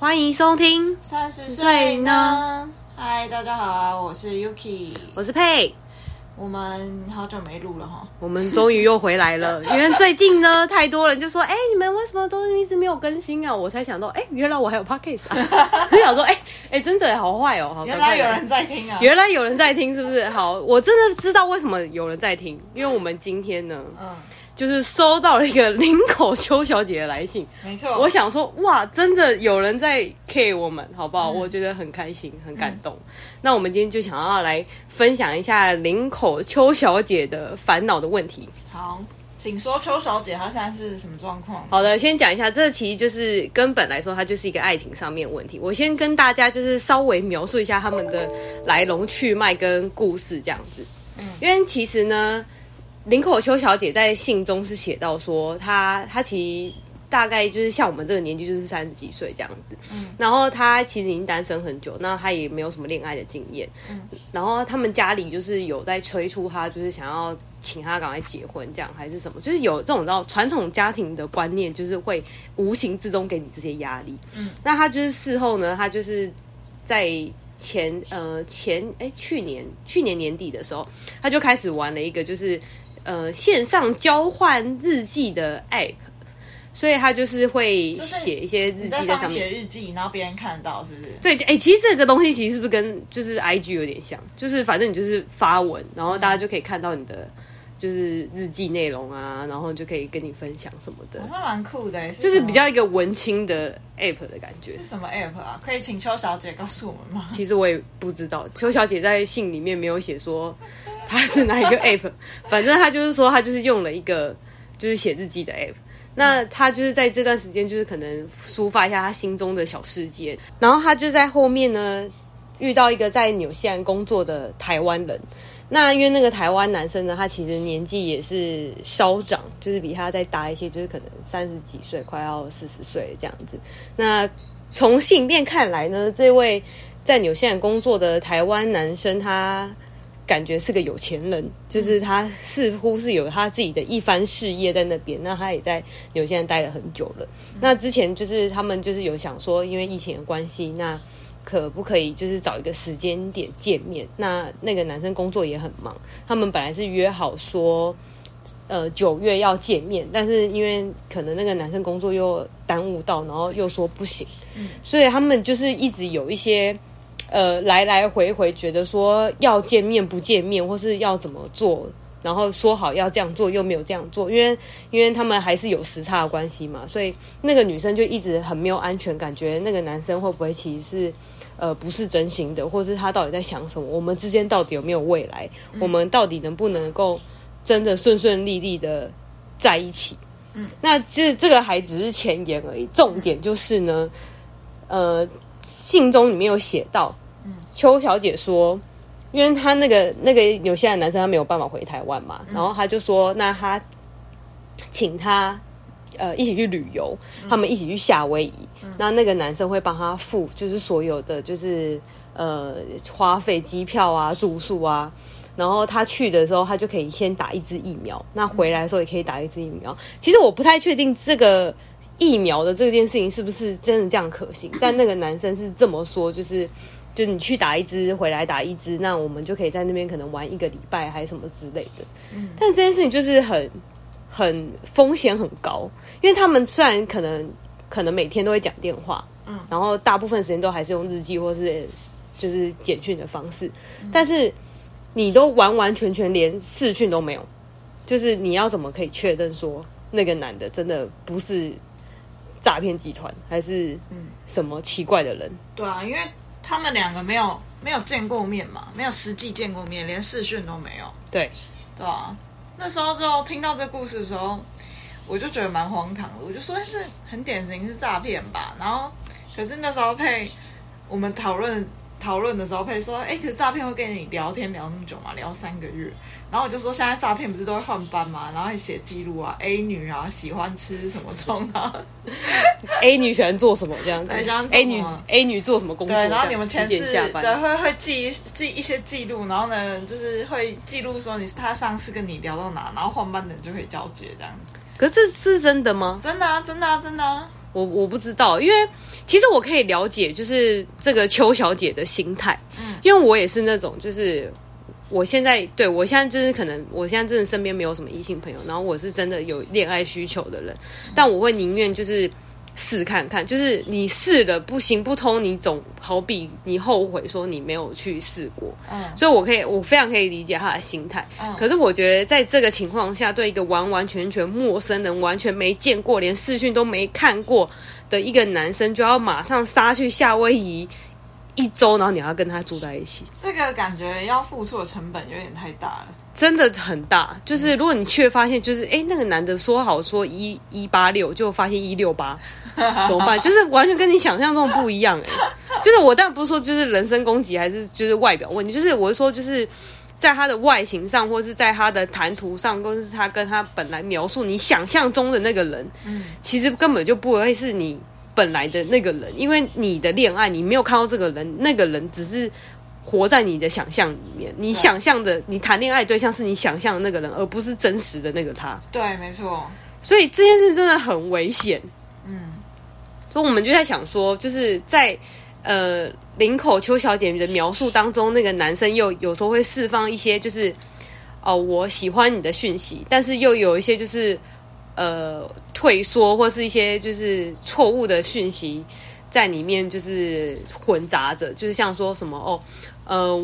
欢迎收听三十岁呢。嗨，大家好，我是 Yuki，我是佩。我们好久没录了哈，我们终于又回来了。因为最近呢，太多人就说：“哎、欸，你们为什么都一直没有更新啊？”我才想到，哎、欸，原来我还有 Podcast 啊！我想说，哎、欸，哎、欸，真的好坏哦、喔，原来有人在听啊！原来有人在听，是不是？好，我真的知道为什么有人在听，因为我们今天呢，嗯。就是收到了一个林口邱小姐的来信，没错。我想说，哇，真的有人在 care 我们，好不好？嗯、我觉得很开心，很感动。嗯、那我们今天就想要来分享一下林口邱小姐的烦恼的问题。好，请说，邱小姐她现在是什么状况？好的，先讲一下，这其实就是根本来说，它就是一个爱情上面的问题。我先跟大家就是稍微描述一下他们的来龙去脉跟故事，这样子。嗯，因为其实呢。林口秋小姐在信中是写到说，她她其实大概就是像我们这个年纪，就是三十几岁这样子。嗯，然后她其实已经单身很久，那她也没有什么恋爱的经验。嗯，然后他们家里就是有在催促她，就是想要请她赶快结婚，这样还是什么？就是有这种叫传统家庭的观念，就是会无形之中给你这些压力。嗯，那她就是事后呢，她就是在前呃前哎去年去年年底的时候，她就开始玩了一个就是。呃，线上交换日记的 app，所以他就是会写一些日记在上面写日记，然后别人看到，是不是？对，哎、欸，其实这个东西其实是不是跟就是 IG 有点像？就是反正你就是发文，然后大家就可以看到你的就是日记内容啊，然后就可以跟你分享什么的，好像蛮酷的，就是比较一个文青的 app 的感觉。是什么 app 啊？可以请邱小姐告诉我们吗？其实我也不知道，邱小姐在信里面没有写说。他是哪一个 app？反正他就是说，他就是用了一个就是写日记的 app。那他就是在这段时间，就是可能抒发一下他心中的小世界。然后他就在后面呢，遇到一个在纽西兰工作的台湾人。那因为那个台湾男生呢，他其实年纪也是稍长，就是比他再大一些，就是可能三十几岁，快要四十岁这样子。那从信片看来呢，这位在纽西兰工作的台湾男生，他。感觉是个有钱人，就是他似乎是有他自己的一番事业在那边。那他也在纽西兰待了很久了。那之前就是他们就是有想说，因为疫情的关系，那可不可以就是找一个时间点见面？那那个男生工作也很忙，他们本来是约好说，呃，九月要见面，但是因为可能那个男生工作又耽误到，然后又说不行，所以他们就是一直有一些。呃，来来回回觉得说要见面不见面，或是要怎么做，然后说好要这样做又没有这样做，因为因为他们还是有时差的关系嘛，所以那个女生就一直很没有安全感，觉得那个男生会不会其实是呃不是真心的，或是他到底在想什么？我们之间到底有没有未来？嗯、我们到底能不能够真的顺顺利利的在一起？嗯，那这这个还只是前言而已，重点就是呢，呃。信中里面有写到，邱小姐说，因为她那个那个纽西兰男生他没有办法回台湾嘛，然后他就说，那他请他呃一起去旅游，他们一起去夏威夷，那那个男生会帮他付，就是所有的就是呃花费、机票啊、住宿啊，然后他去的时候，他就可以先打一支疫苗，那回来的时候也可以打一支疫苗。其实我不太确定这个。疫苗的这件事情是不是真的这样可行？但那个男生是这么说，就是，就你去打一支，回来打一支，那我们就可以在那边可能玩一个礼拜，还是什么之类的。嗯，但这件事情就是很很风险很高，因为他们虽然可能可能每天都会讲电话，嗯，然后大部分时间都还是用日记或是就是简讯的方式，但是你都完完全全连视讯都没有，就是你要怎么可以确认说那个男的真的不是？诈骗集团还是嗯什么奇怪的人？对啊，因为他们两个没有没有见过面嘛，没有实际见过面，连视讯都没有。对，对啊。那时候就听到这故事的时候，我就觉得蛮荒唐的。我就说这很典型是诈骗吧。然后，可是那时候配我们讨论。讨论的时候，佩说：“哎，可是诈骗会跟你聊天聊那么久吗？聊三个月。”然后我就说：“现在诈骗不是都会换班吗？然后还写记录啊，A 女啊喜欢吃什么葱啊，A 女喜欢做什么这样子？A 女 A 女做什么工作？对，然后你们前次对会会记记一些记录，然后呢，就是会记录说你是他上次跟你聊到哪，然后换班的人就可以交接这样子。可是这是真的吗？真的啊，真的啊，真的啊。”我我不知道，因为其实我可以了解，就是这个邱小姐的心态，嗯，因为我也是那种，就是我现在对我现在就是可能我现在真的身边没有什么异性朋友，然后我是真的有恋爱需求的人，但我会宁愿就是。试看看，就是你试了不行不通，你总好比你后悔说你没有去试过。嗯，所以我可以，我非常可以理解他的心态。嗯，可是我觉得在这个情况下，对一个完完全全陌生人、完全没见过、连视讯都没看过的一个男生，就要马上杀去夏威夷一周，然后你要跟他住在一起，这个感觉要付出的成本有点太大了。真的很大，就是如果你却发现，就是哎、欸，那个男的说好说一一八六，就发现一六八，怎么办？就是完全跟你想象中不一样哎、欸。就是我当然不是说就是人身攻击，还是就是外表问题，就是我是说就是在他的外形上，或是在他的谈吐上，或是他跟他本来描述你想象中的那个人，嗯，其实根本就不会是你本来的那个人，因为你的恋爱你没有看到这个人，那个人只是。活在你的想象里面，你想象的你谈恋爱对象是你想象的那个人，而不是真实的那个他。对，没错。所以这件事真的很危险。嗯，所以我们就在想说，就是在呃林口邱小姐的描述当中，那个男生又有时候会释放一些就是哦、呃、我喜欢你的讯息，但是又有一些就是呃退缩或是一些就是错误的讯息在里面，就是混杂着，就是像说什么哦。呃，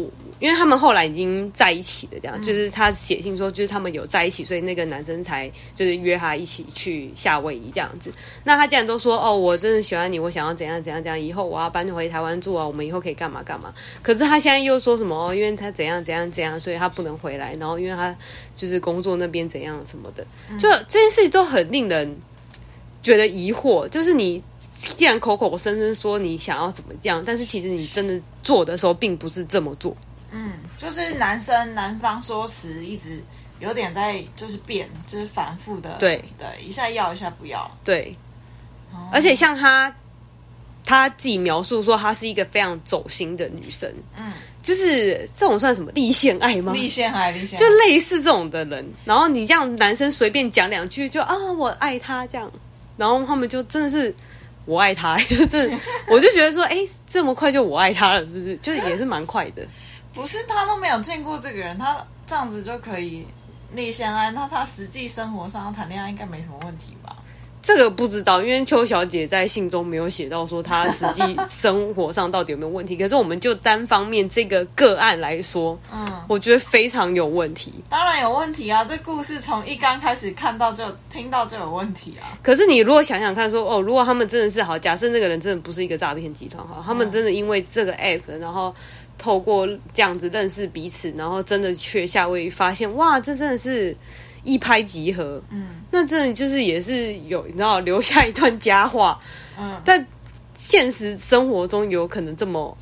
因为他们后来已经在一起了，这样、嗯、就是他写信说，就是他们有在一起，所以那个男生才就是约他一起去夏威夷这样子。那他既然都说哦，我真的喜欢你，我想要怎样怎样怎样，以后我要搬回台湾住啊，我们以后可以干嘛干嘛。可是他现在又说什么哦，因为他怎样怎样怎样，所以他不能回来，然后因为他就是工作那边怎样什么的，就这件事情都很令人觉得疑惑，就是你。既然口口声声说你想要怎么样，但是其实你真的做的时候并不是这么做。嗯，就是男生男方说辞一直有点在就是变，就是反复的。对对，一下要一下不要。对，哦、而且像他他自己描述说，他是一个非常走心的女生。嗯，就是这种算什么立腺爱吗？立腺爱，立腺爱，就类似这种的人。然后你这样男生随便讲两句就啊，我爱他这样，然后他们就真的是。我爱他，就是我就觉得说，哎、这么快就我爱他了，是不是？就是也是蛮快的。不是他都没有见过这个人，他这样子就可以立腺爱，那他实际生活上谈恋爱应该没什么问题吧？这个不知道，因为邱小姐在信中没有写到说她实际生活上到底有没有问题。可是我们就单方面这个个案来说，嗯，我觉得非常有问题。当然有问题啊！这故事从一刚开始看到就听到就有问题啊。可是你如果想想看说，说哦，如果他们真的是好，假设那个人真的不是一个诈骗集团哈，他们真的因为这个 app，然后透过这样子认识彼此，然后真的去夏威夷发现，哇，这真的是。一拍即合，嗯，那真的就是也是有，你知道，留下一段佳话，嗯，但现实生活中有可能这么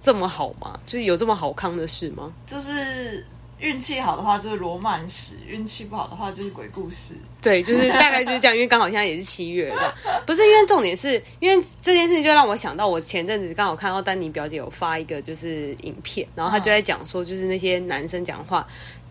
这么好吗？就是有这么好康的事吗？就是运气好的话就是罗曼史，运气不好的话就是鬼故事。对，就是大概就是这样，因为刚好现在也是七月了，不是因为重点是因为这件事情就让我想到，我前阵子刚好看到丹尼表姐有发一个就是影片，然后她就在讲说，就是那些男生讲话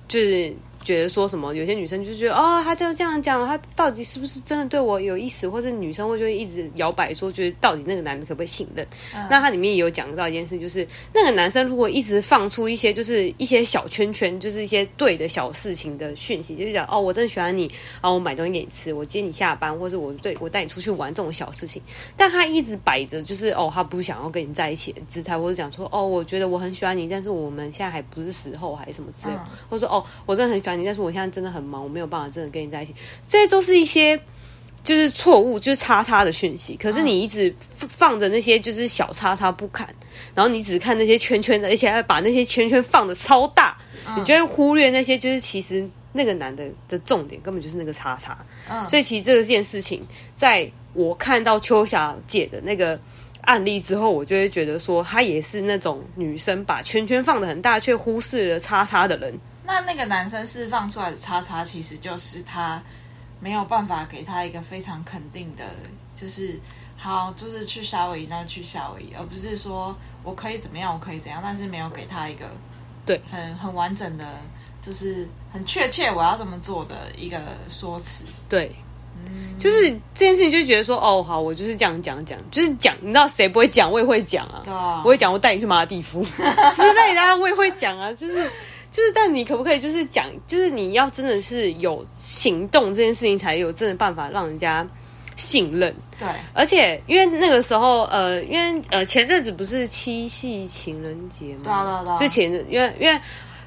就是。觉得说什么？有些女生就觉得哦，他就这样讲，他到底是不是真的对我有意思？或者女生会就会一直摇摆说，觉得到底那个男的可不可以信任？嗯、那它里面也有讲到一件事，就是那个男生如果一直放出一些就是一些小圈圈，就是一些对的小事情的讯息，就是讲哦，我真的喜欢你，然后我买东西给你吃，我接你下班，或者我对我带你出去玩这种小事情，但他一直摆着就是哦，他不想要跟你在一起的姿态，或者讲说哦，我觉得我很喜欢你，但是我们现在还不是时候，还是什么之类的，嗯、或者说哦，我真的很喜但是我现在真的很忙，我没有办法真的跟你在一起。这些都是一些就是错误，就是叉叉的讯息。可是你一直放着那些就是小叉叉不看，然后你只看那些圈圈的，而且还把那些圈圈放的超大，你就会忽略那些就是其实那个男的的重点根本就是那个叉叉。所以其实这件事情，在我看到秋小姐的那个案例之后，我就会觉得说，她也是那种女生把圈圈放的很大，却忽视了叉叉的人。那那个男生释放出来的叉叉，其实就是他没有办法给他一个非常肯定的，就是好，就是去夏威夷，那去夏威夷，而不是说我可以怎么样，我可以怎样，但是没有给他一个对。很很完整的，就是很确切我要这么做的一个说辞。对，嗯，就是这件事情就觉得说，哦，好，我就是这样讲讲，就是讲，你知道谁不会讲，我也会讲啊，哦、我会讲，我带你去马尔地夫 之类的，我也会讲啊，就是就是，但你可不可以就是讲，就是你要真的是有行动这件事情，才有真的办法让人家。信任，对，而且因为那个时候，呃，因为呃前阵子不是七夕情人节吗？对啊对啊对啊，就前阵，因为因为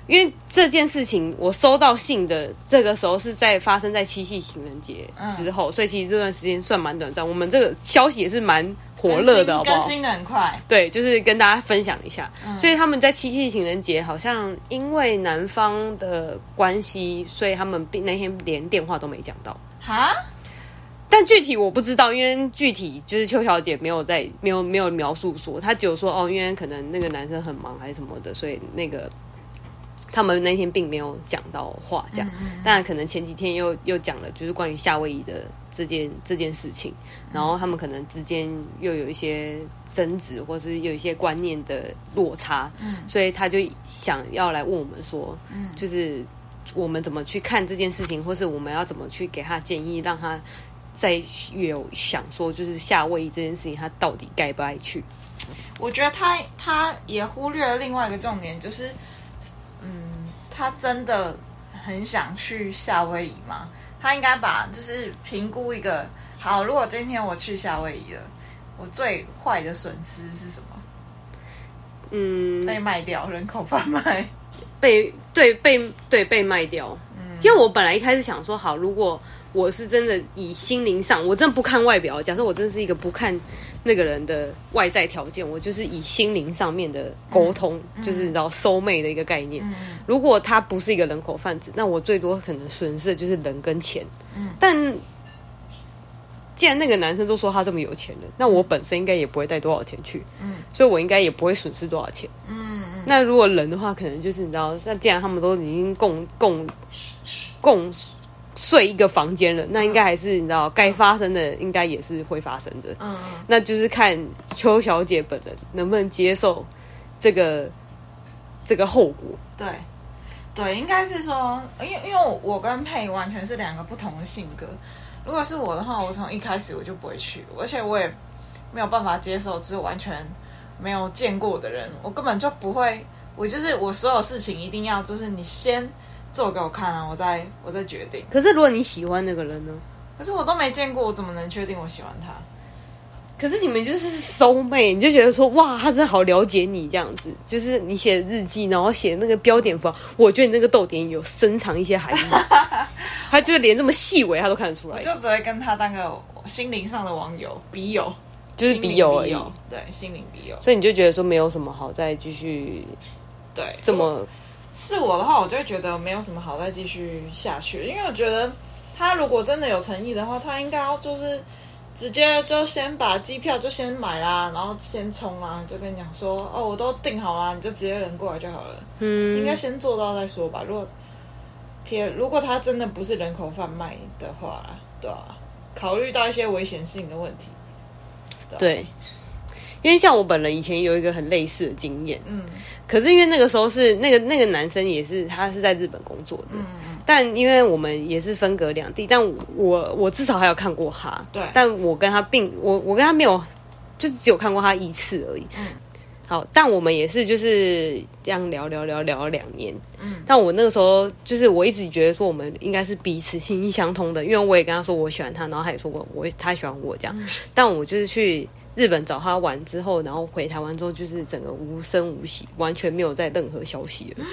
因为这件事情，我收到信的这个时候是在发生在七夕情人节之后，嗯，所以其实这段时间算蛮短暂。我们这个消息也是蛮火热的，好不好？更新的很快。对，就是跟大家分享一下。嗯，所以他们在七夕情人节好像因为男方的关系，所以他们那天连电话都没讲到。哈？但具体我不知道，因为具体就是邱小姐没有在没有没有描述说，她只有说哦，因为可能那个男生很忙还是什么的，所以那个他们那天并没有讲到话，这样。但可能前几天又又讲了，就是关于夏威夷的这件这件事情，然后他们可能之间又有一些争执，或是有一些观念的落差，所以他就想要来问我们说，就是我们怎么去看这件事情，或是我们要怎么去给他建议，让他。再有想说，就是夏威夷这件事情，他到底该不该去？我觉得他他也忽略了另外一个重点，就是，嗯，他真的很想去夏威夷吗？他应该把就是评估一个好，如果今天我去夏威夷了，我最坏的损失是什么？嗯，被卖掉，人口贩卖，被对被对被卖掉。嗯，因为我本来一开始想说，好，如果。我是真的以心灵上，我真的不看外表。假设我真的是一个不看那个人的外在条件，我就是以心灵上面的沟通，嗯、就是你知道 soul mate 的一个概念。嗯、如果他不是一个人口贩子，那我最多可能损失的就是人跟钱。嗯、但既然那个男生都说他这么有钱了，那我本身应该也不会带多少钱去。嗯，所以我应该也不会损失多少钱。嗯，那如果人的话，可能就是你知道，那既然他们都已经共共共。睡一个房间了，那应该还是你知道该发生的，应该也是会发生的。嗯，那就是看邱小姐本人能不能接受这个这个后果。对，对，应该是说，因为因为我跟佩完全是两个不同的性格。如果是我的话，我从一开始我就不会去，而且我也没有办法接受，就是完全没有见过的人，我根本就不会。我就是我所有事情一定要，就是你先。做给我看啊！我再我再决定。可是如果你喜欢那个人呢？可是我都没见过，我怎么能确定我喜欢他？可是你们就是 soul mate，你就觉得说哇，他真的好了解你这样子。就是你写日记，然后写那个标点符号，我觉得你那个逗点有深藏一些含义。他就连这么细微他都看得出来。我就只会跟他当个心灵上的网友、笔友，就是笔友而已。对，心灵笔友。所以你就觉得说没有什么好再继续对这么。是我的话，我就会觉得没有什么好再继续下去，因为我觉得他如果真的有诚意的话，他应该要就是直接就先把机票就先买啦，然后先冲啊，就跟你讲说哦，我都订好啦，你就直接人过来就好了。嗯，应该先做到再说吧。如果撇，如果他真的不是人口贩卖的话，对啊，考虑到一些危险性的问题，对啊。对因为像我本人以前有一个很类似的经验，嗯，可是因为那个时候是那个那个男生也是他是在日本工作的，嗯，但因为我们也是分隔两地，但我我至少还有看过他，对，但我跟他并我我跟他没有，就是只有看过他一次而已，嗯，好，但我们也是就是这样聊聊聊聊了两年，嗯，但我那个时候就是我一直觉得说我们应该是彼此心意相通的，因为我也跟他说我喜欢他，然后他也说我我他喜欢我这样，嗯，但我就是去。日本找他玩之后，然后回台湾之后，就是整个无声无息，完全没有再任何消息了，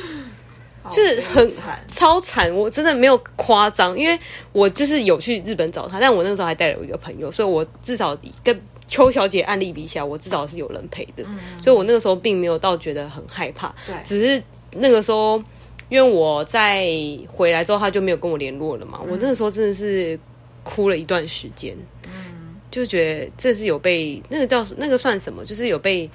就是很惨，超惨。我真的没有夸张，因为我就是有去日本找他，但我那个时候还带了我一个朋友，所以我至少跟邱小姐案例比起来，我至少是有人陪的，所以我那个时候并没有到觉得很害怕，对，只是那个时候因为我在回来之后，他就没有跟我联络了嘛，我那个时候真的是哭了一段时间。就觉得这是有被那个叫那个算什么？就是有被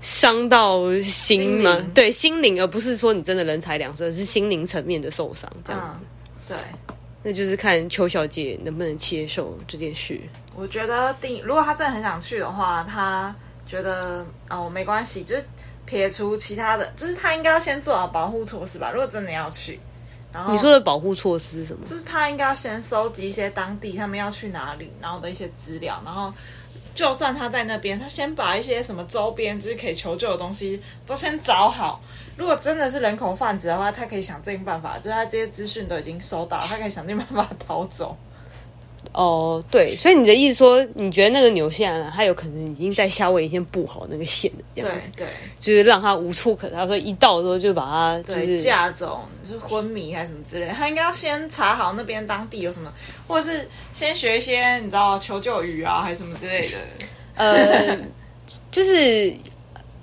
伤到心吗？心对，心灵，而不是说你真的人财两失，是心灵层面的受伤这样子。嗯。对，那就是看邱小姐能不能接受这件事。我觉得第，如果她真的很想去的话，她觉得哦没关系，就是撇除其他的，就是她应该要先做好保护措施吧。如果真的要去，然后你说的保护措施是什么？就是他应该要先收集一些当地他们要去哪里，然后的一些资料，然后就算他在那边，他先把一些什么周边就是可以求救的东西都先找好。如果真的是人口贩子的话，他可以想尽办法，就是他这些资讯都已经收到，他可以想尽办法逃走。哦，对，所以你的意思说，你觉得那个纽西兰人他有可能已经在夏威夷先布好那个线了，这样子，对，对就是让他无处可逃。他说一到的时候就把他就是架走，就是昏迷还是什么之类，他应该要先查好那边当地有什么，或者是先学一些你知道求救语啊，还是什么之类的。呃，就是。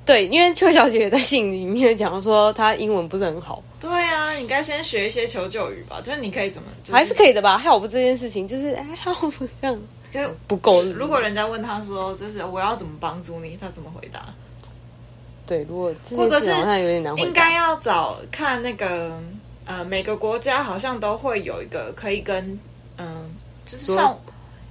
对，因为邱小姐在信里面讲说她英文不是很好。对啊，你该先学一些求救语吧，就是你可以怎么，就是、还是可以的吧？help 这件事情就是哎，help 这样，不够。如果人家问他说，就是我要怎么帮助你，他怎么回答？对，如果或者是有点难，应该要找看那个呃，每个国家好像都会有一个可以跟嗯、呃，就是上。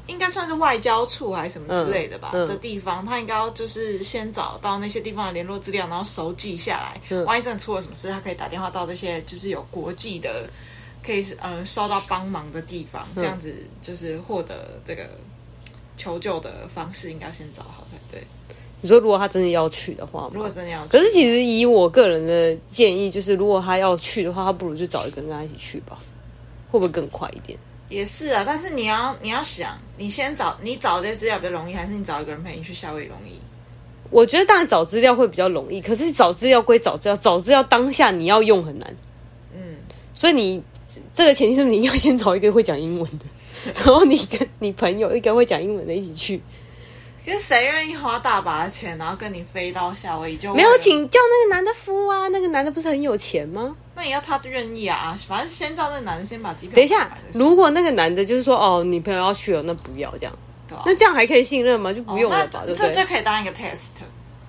应该算是外交处还是什么之类的吧、嗯嗯、的地方，他应该要就是先找到那些地方的联络资料，然后熟记下来。嗯、万一真的出了什么事，他可以打电话到这些就是有国际的，可以嗯收到帮忙的地方，这样子就是获得这个求救的方式，应该先找好才对。你说如果他真的要去的话，如果真的要去，可是其实以我个人的建议，就是如果他要去的话，他不如就找一个人跟他一起去吧，会不会更快一点？也是啊，但是你要你要想，你先找你找这些资料比较容易，还是你找一个人陪你去夏威夷容易？我觉得当然找资料会比较容易，可是找资料归找资料，找资料当下你要用很难。嗯，所以你这个前提是不是你要先找一个会讲英文的，然后你跟你朋友一个会讲英文的一起去。其实谁愿意花大把的钱，然后跟你飞到夏威夷就没有请叫那个男的付啊？那个男的不是很有钱吗？那也要他愿意啊，反正先叫那个男的先把机票。等一下，如果那个男的就是说哦，女朋友要去了，那不要这样，对啊，那这样还可以信任吗？就不用了吧？对不对？这就可以当一个 test。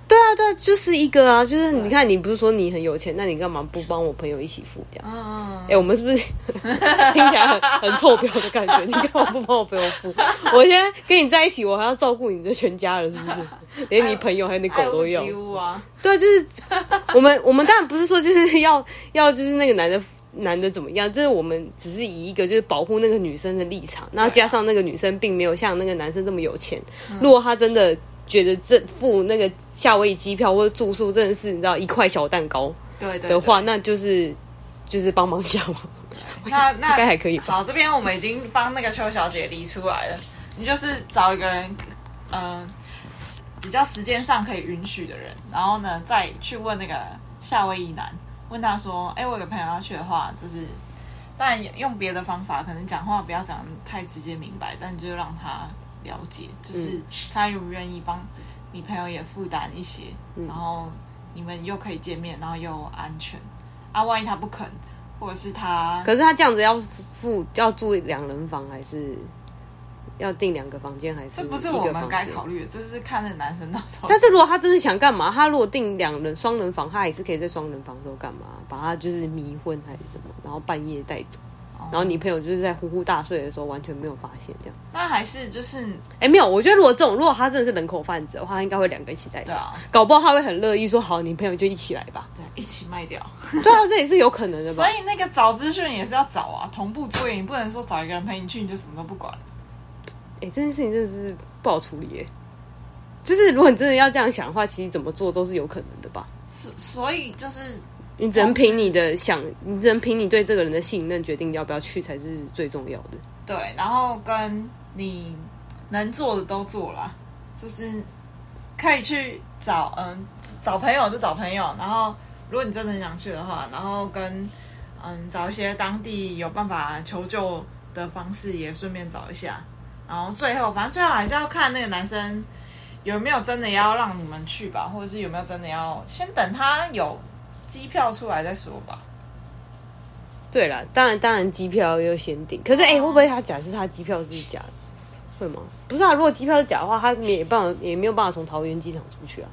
对啊，对，就是一个啊，就是你看，你不是说你很有钱，那你干嘛不帮我朋友一起付这样？嗯，哎，我们是不是 听起来很很臭婊的感觉？你干嘛不帮我朋友付？我现在跟你在一起，我还要照顾你的全家人，是不是？连你朋友还有你狗都要。啊，对，就是我们我们当然不是说就是要要就是那个男的男的怎么样，就是我们只是以一个就是保护那个女生的立场，然后加上那个女生并没有像那个男生这么有钱，如果他真的。觉得这付那个夏威夷机票或者住宿真的是你知道一块小蛋糕，对的话，那就是就是帮忙一下嘛。那那应该还可以吧。好，这边我们已经帮那个邱小姐理出来了。你就是找一个人，嗯、呃，比较时间上可以允许的人，然后呢再去问那个夏威夷男，问他说：“哎，我有个朋友要去的话，就是当然用别的方法，可能讲话不要讲太直接明白，但就让他。”了解，就是他愿不愿意帮你朋友也负担一些，嗯、然后你们又可以见面，然后又安全。啊，万一他不肯，或者是他，可是他这样子要付要住两人房，还是要订两个房间，还是？这不是我们该考虑的，这是看那男生到时候。但是如果他真的想干嘛，他如果订两人双人房，他也是可以在双人房的时候干嘛？把他就是迷昏还是什么，然后半夜带走。然后你朋友就是在呼呼大睡的时候完全没有发现，这样。那还是就是，哎，没有。我觉得如果这种，如果他真的是人口贩子的话，他应该会两个一起带走。对啊，搞不好他会很乐意说：“好，你朋友就一起来吧。”对，一起卖掉。对啊，这也是有可能的吧。所以那个找资讯也是要找啊，同步作业，你不能说找一个人陪你去，你就什么都不管。哎，这件事情真的是不好处理耶。就是如果你真的要这样想的话，其实怎么做都是有可能的吧。所所以就是。你只能凭你的想，你只能凭你对这个人的信任决定要不要去才是最重要的。对，然后跟你能做的都做了，就是可以去找嗯找朋友就找朋友，然后如果你真的很想去的话，然后跟嗯找一些当地有办法求救的方式也顺便找一下，然后最后反正最后还是要看那个男生有没有真的要让你们去吧，或者是有没有真的要先等他有。机票出来再说吧。对了，当然当然，机票要先订。可是哎、欸，会不会他假设他机票是假的？会吗？不是啊，如果机票是假的话，他也办法也没有办法从桃园机场出去啊。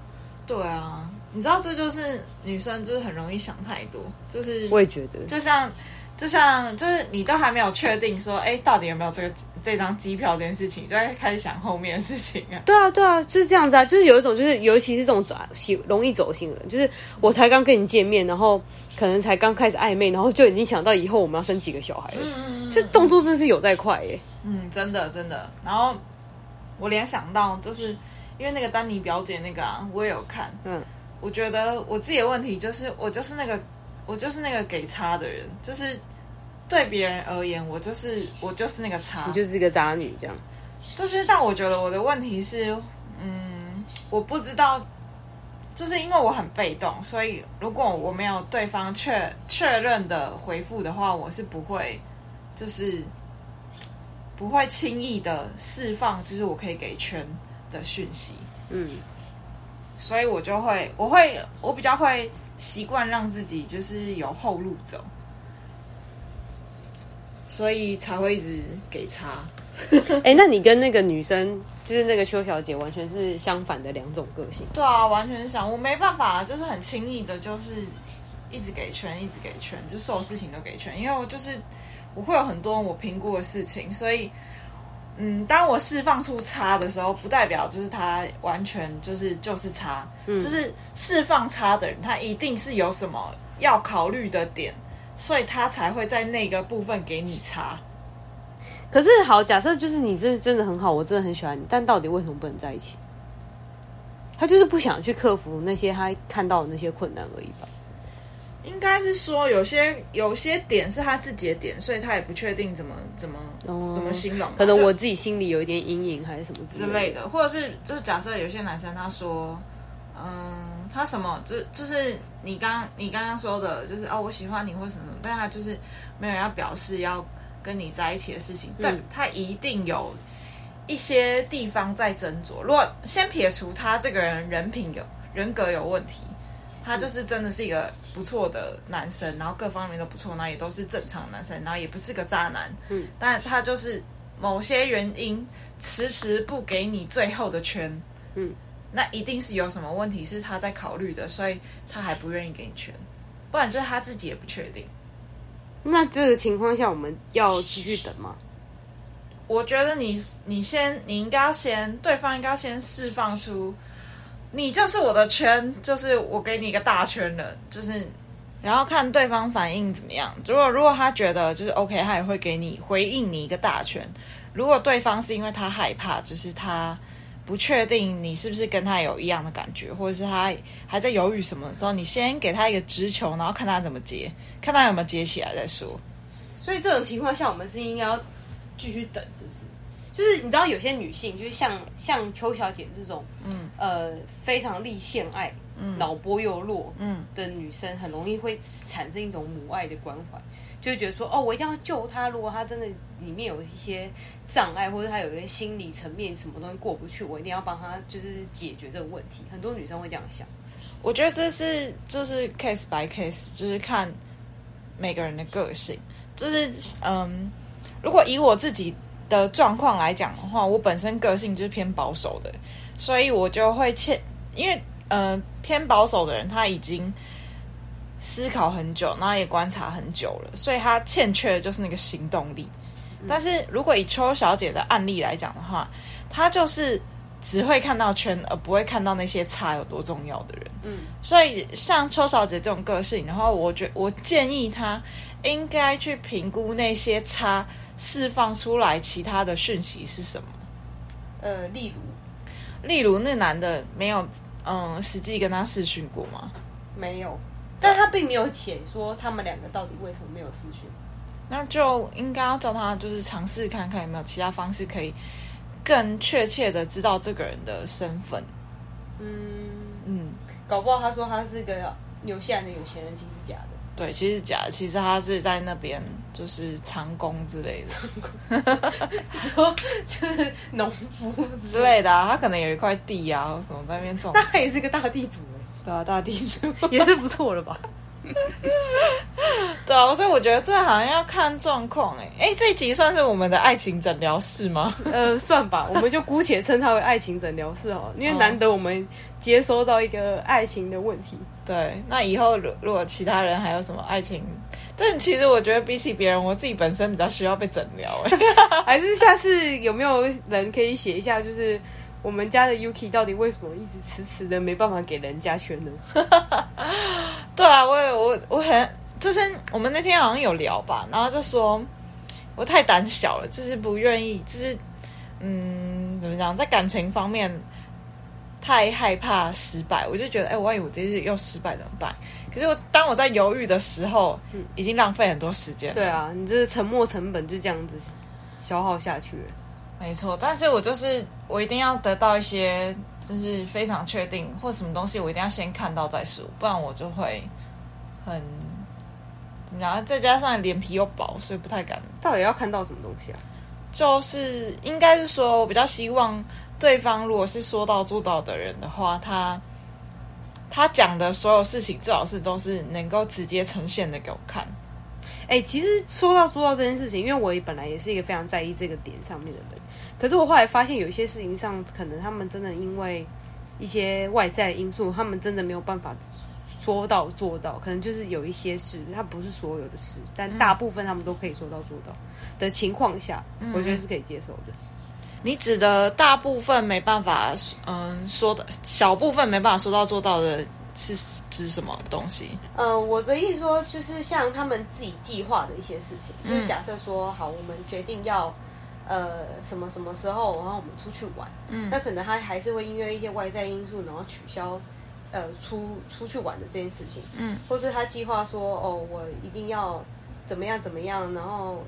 对啊，你知道这就是女生就是很容易想太多，就是我也觉得，就像就像就是你都还没有确定说，哎，到底有没有这个这张机票这件事情，就会开始想后面的事情啊。对啊，对啊，就是这样子啊，就是有一种，就是尤其是这种走喜容易走心的人，就是我才刚跟你见面，然后可能才刚开始暧昧，然后就已经想到以后我们要生几个小孩了，嗯嗯嗯，就动作真是有在快耶。嗯，真的真的。然后我联想到，就是因为那个丹尼表姐那个啊，我也有看，嗯。我觉得我自己的问题就是，我就是那个，我就是那个给差的人，就是对别人而言，我就是我就是那个渣，你就是一个渣女这样。就是，但我觉得我的问题是，嗯，我不知道，就是因为我很被动，所以如果我没有对方确确认的回复的话，我是不会，就是不会轻易的释放，就是我可以给圈的讯息，嗯。所以我就会，我会，我比较会习惯让自己就是有后路走，所以才会一直给差。哎、欸，那你跟那个女生，就是那个邱小姐，完全是相反的两种个性。对啊，完全是想，我没办法，就是很轻易的，就是一直给圈，一直给圈，就所有事情都给圈，因为我就是我会有很多我评估的事情，所以。嗯，当我释放出差的时候，不代表就是他完全就是就是差，嗯，就是释放差的人，他一定是有什么要考虑的点，所以他才会在那个部分给你差。可是好，假设就是你真的真的很好，我真的很喜欢你，但到底为什么不能在一起？他就是不想去克服那些他看到的那些困难而已吧。应该是说有些有些点是他自己的点，所以他也不确定怎么怎么、哦、怎么形容。可能我自己心里有一点阴影，还是什么之类，之类的，或者是就是假设有些男生他说，嗯，他什么就就是你刚你刚刚说的，就是哦我喜欢你或什么，但他就是没有要表示要跟你在一起的事情，但他一定有一些地方在斟酌。如果先撇除他这个人人品有人格有问题。他就是真的是一个不错的男生，然后各方面都不错，然后也都是正常男生，然后也不是个渣男。嗯，但他就是某些原因迟迟不给你最后的圈。嗯，那一定是有什么问题是他在考虑的，所以他还不愿意给你圈，不然就是他自己也不确定。那这个情况下，我们要继续等吗？我觉得你你先，你应该要先，对方应该要先释放出。你就是我的圈，就是我给你一个大圈了，就是，然后看对方反应怎么样。如果如果他觉得就是 OK，他也会给你回应你一个大圈。如果对方是因为他害怕，就是他不确定你是不是跟他有一样的感觉，或者是他还在犹豫什么的时候，你先给他一个直球，然后看他怎么接，看他有没有接起来再说。所以这种情况下，我们是应该要继续等，是不是？就是你知道，有些女性就是像像邱小姐这种，嗯，呃，非常立现爱，嗯，脑波又弱，嗯的女生，很容易会产生一种母爱的关怀，就会觉得说，哦，我一定要救她。如果她真的里面有一些障碍，或者她有一些心理层面什么东西过不去，我一定要帮她，就是解决这个问题。很多女生会这样想。我觉得这是就是 case by case，就是看每个人的个性。就是嗯，如果以我自己。的状况来讲的话，我本身个性就是偏保守的，所以我就会欠，因为呃偏保守的人他已经思考很久，然后也观察很久了，所以他欠缺的就是那个行动力。但是如果以邱小姐的案例来讲的话，她就是只会看到圈，而不会看到那些差有多重要的人。嗯，所以像邱小姐这种个性的话，我觉我建议她应该去评估那些差。释放出来其他的讯息是什么？呃，例如，例如那男的没有嗯实际跟她试训过吗？没有，但他并没有写说他们两个到底为什么没有私讯。那就应该要叫他就是尝试看看有没有其他方式可以更确切的知道这个人的身份。嗯嗯，搞不好他说他是个纽西兰的有钱人，其实是假的。对，其实是假的，其实他是在那边就是长工之类的，说就是农夫之类的啊，他可能有一块地啊，什么在那边种，那他也是个大地主对啊，大地主也是不错了吧？对啊，所以我觉得这好像要看状况哎，哎，这一集算是我们的爱情诊疗室吗？呃，算吧，我们就姑且称它为爱情诊疗室哦，因为难得我们接收到一个爱情的问题。对，那以后如如果其他人还有什么爱情，但其实我觉得比起别人，我自己本身比较需要被诊疗。哎，还是下次有没有人可以写一下，就是我们家的 Yuki 到底为什么一直迟迟的没办法给人家圈呢？对啊，我我我很就是我们那天好像有聊吧，然后就说我太胆小了，就是不愿意，就是嗯，怎么讲，在感情方面。太害怕失败，我就觉得，哎、欸，万一我这次又失败怎么办？可是我当我在犹豫的时候，嗯，已经浪费很多时间。对啊，你这沉没成本就这样子消耗下去了。没错，但是我就是我一定要得到一些，就是非常确定或什么东西，我一定要先看到再说，不然我就会很怎么讲？再加上脸皮又薄，所以不太敢。到底要看到什么东西啊？就是应该是说我比较希望。对方如果是说到做到的人的话，他他讲的所有事情最好是都是能够直接呈现的给我看。哎、欸，其实说到做到这件事情，因为我本来也是一个非常在意这个点上面的人，可是我后来发现有一些事情上，可能他们真的因为一些外在因素，他们真的没有办法说到做到。可能就是有一些事，他不是所有的事，但大部分他们都可以说到做到的情况下，我觉得是可以接受的。你指的大部分没办法，嗯，说的小部分没办法说到做到的是指什么东西？呃，我的意思说，就是像他们自己计划的一些事情，就是假设说，好，我们决定要呃什么什么时候，然后我们出去玩，嗯，那可能他还是会因为一些外在因素，然后取消呃出出去玩的这件事情，嗯，或是他计划说，哦，我一定要怎么样怎么样，然后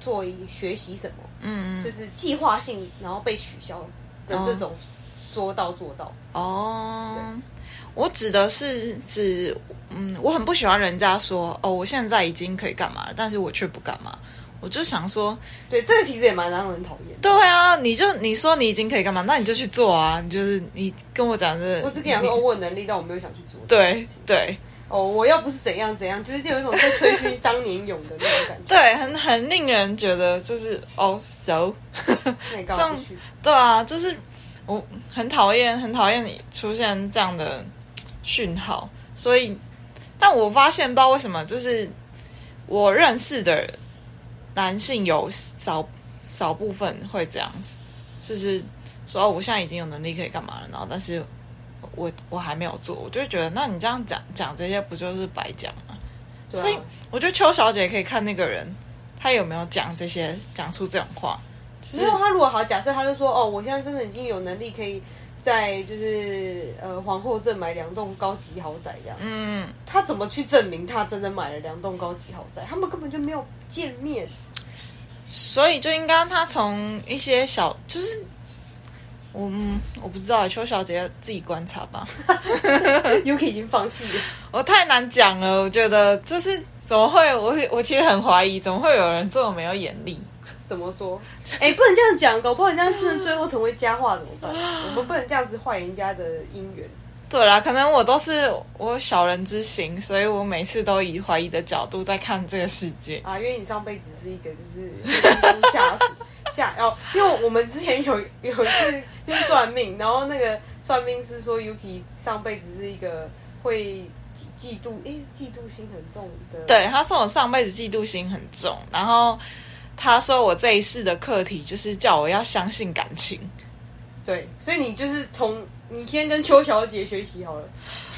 做一学习什么。嗯，就是计划性，然后被取消的这种说到做到哦。我指的是指，嗯，我很不喜欢人家说哦，我现在已经可以干嘛了，但是我却不干嘛。我就想说，对，这个其实也蛮让人讨厌。对啊，你就你说你已经可以干嘛，那你就去做啊。你就是你跟我讲这，我只跟你讲说我有能力，但我没有想去做。对对。哦，我要不是怎样怎样，就是有一种在吹嘘当年勇的那种感觉。对，很很令人觉得就是哦，so 这样对啊，就是我很讨厌，很讨厌你出现这样的讯号。所以，但我发现不知道为什么，就是我认识的男性有少少部分会这样子，就是说哦，我现在已经有能力可以干嘛了，然后但是。我我还没有做，我就会觉得，那你这样讲讲这些不就是白讲吗？啊。所以我觉得邱小姐可以看那个人，他有没有讲这些，讲出这种话。没有，他如果好，假设他就说，哦，我现在真的已经有能力可以在就是呃皇后镇买两栋高级豪宅这样。嗯，他怎么去证明他真的买了两栋高级豪宅？他们根本就没有见面，所以就应该他从一些小就是。我嗯我不知道，邱小姐要自己观察吧。Yuki 已经放弃了，我太难讲了。我觉得就是怎么会？我我其实很怀疑，怎么会有人这么没有眼力？怎么说？哎、欸，不能这样讲，搞不好人家真的最后成为佳话怎么办？我们不能这样子坏人家的姻缘。对啦，可能我都是我小人之心，所以我每次都以怀疑的角度在看这个世界啊。因为你上辈子是一个就是下属。下哦，因为我们之前有有一次去算命，然后那个算命师说 Yuki 上辈子是一个会嫉妒，诶，嫉妒心很重的。对，他说我上辈子嫉妒心很重，然后他说我这一世的课题就是叫我要相信感情。对，所以你就是从你先跟邱小姐学习好了。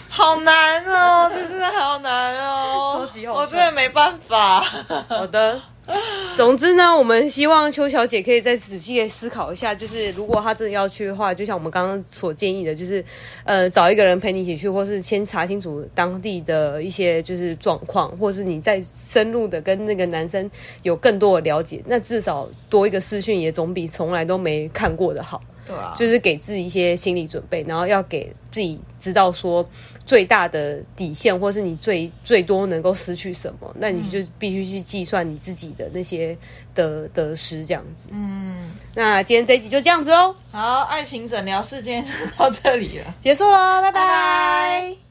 好难哦，这真的好难哦，超级好，我真的没办法。好的。总之呢，我们希望邱小姐可以再仔细思考一下，就是如果她真的要去的话，就像我们刚刚所建议的，就是呃找一个人陪你一起去，或是先查清楚当地的一些就是状况，或是你再深入的跟那个男生有更多的了解，那至少多一个视讯也总比从来都没看过的好。对啊，就是给自己一些心理准备，然后要给自己知道说最大的底线，或是你最最多能够失去什么，那你就必须去计算你自己的那些得得失，这样子。嗯，那今天这一集就这样子哦。好，爱情诊疗室今天就到这里了，结束了，拜拜。拜拜。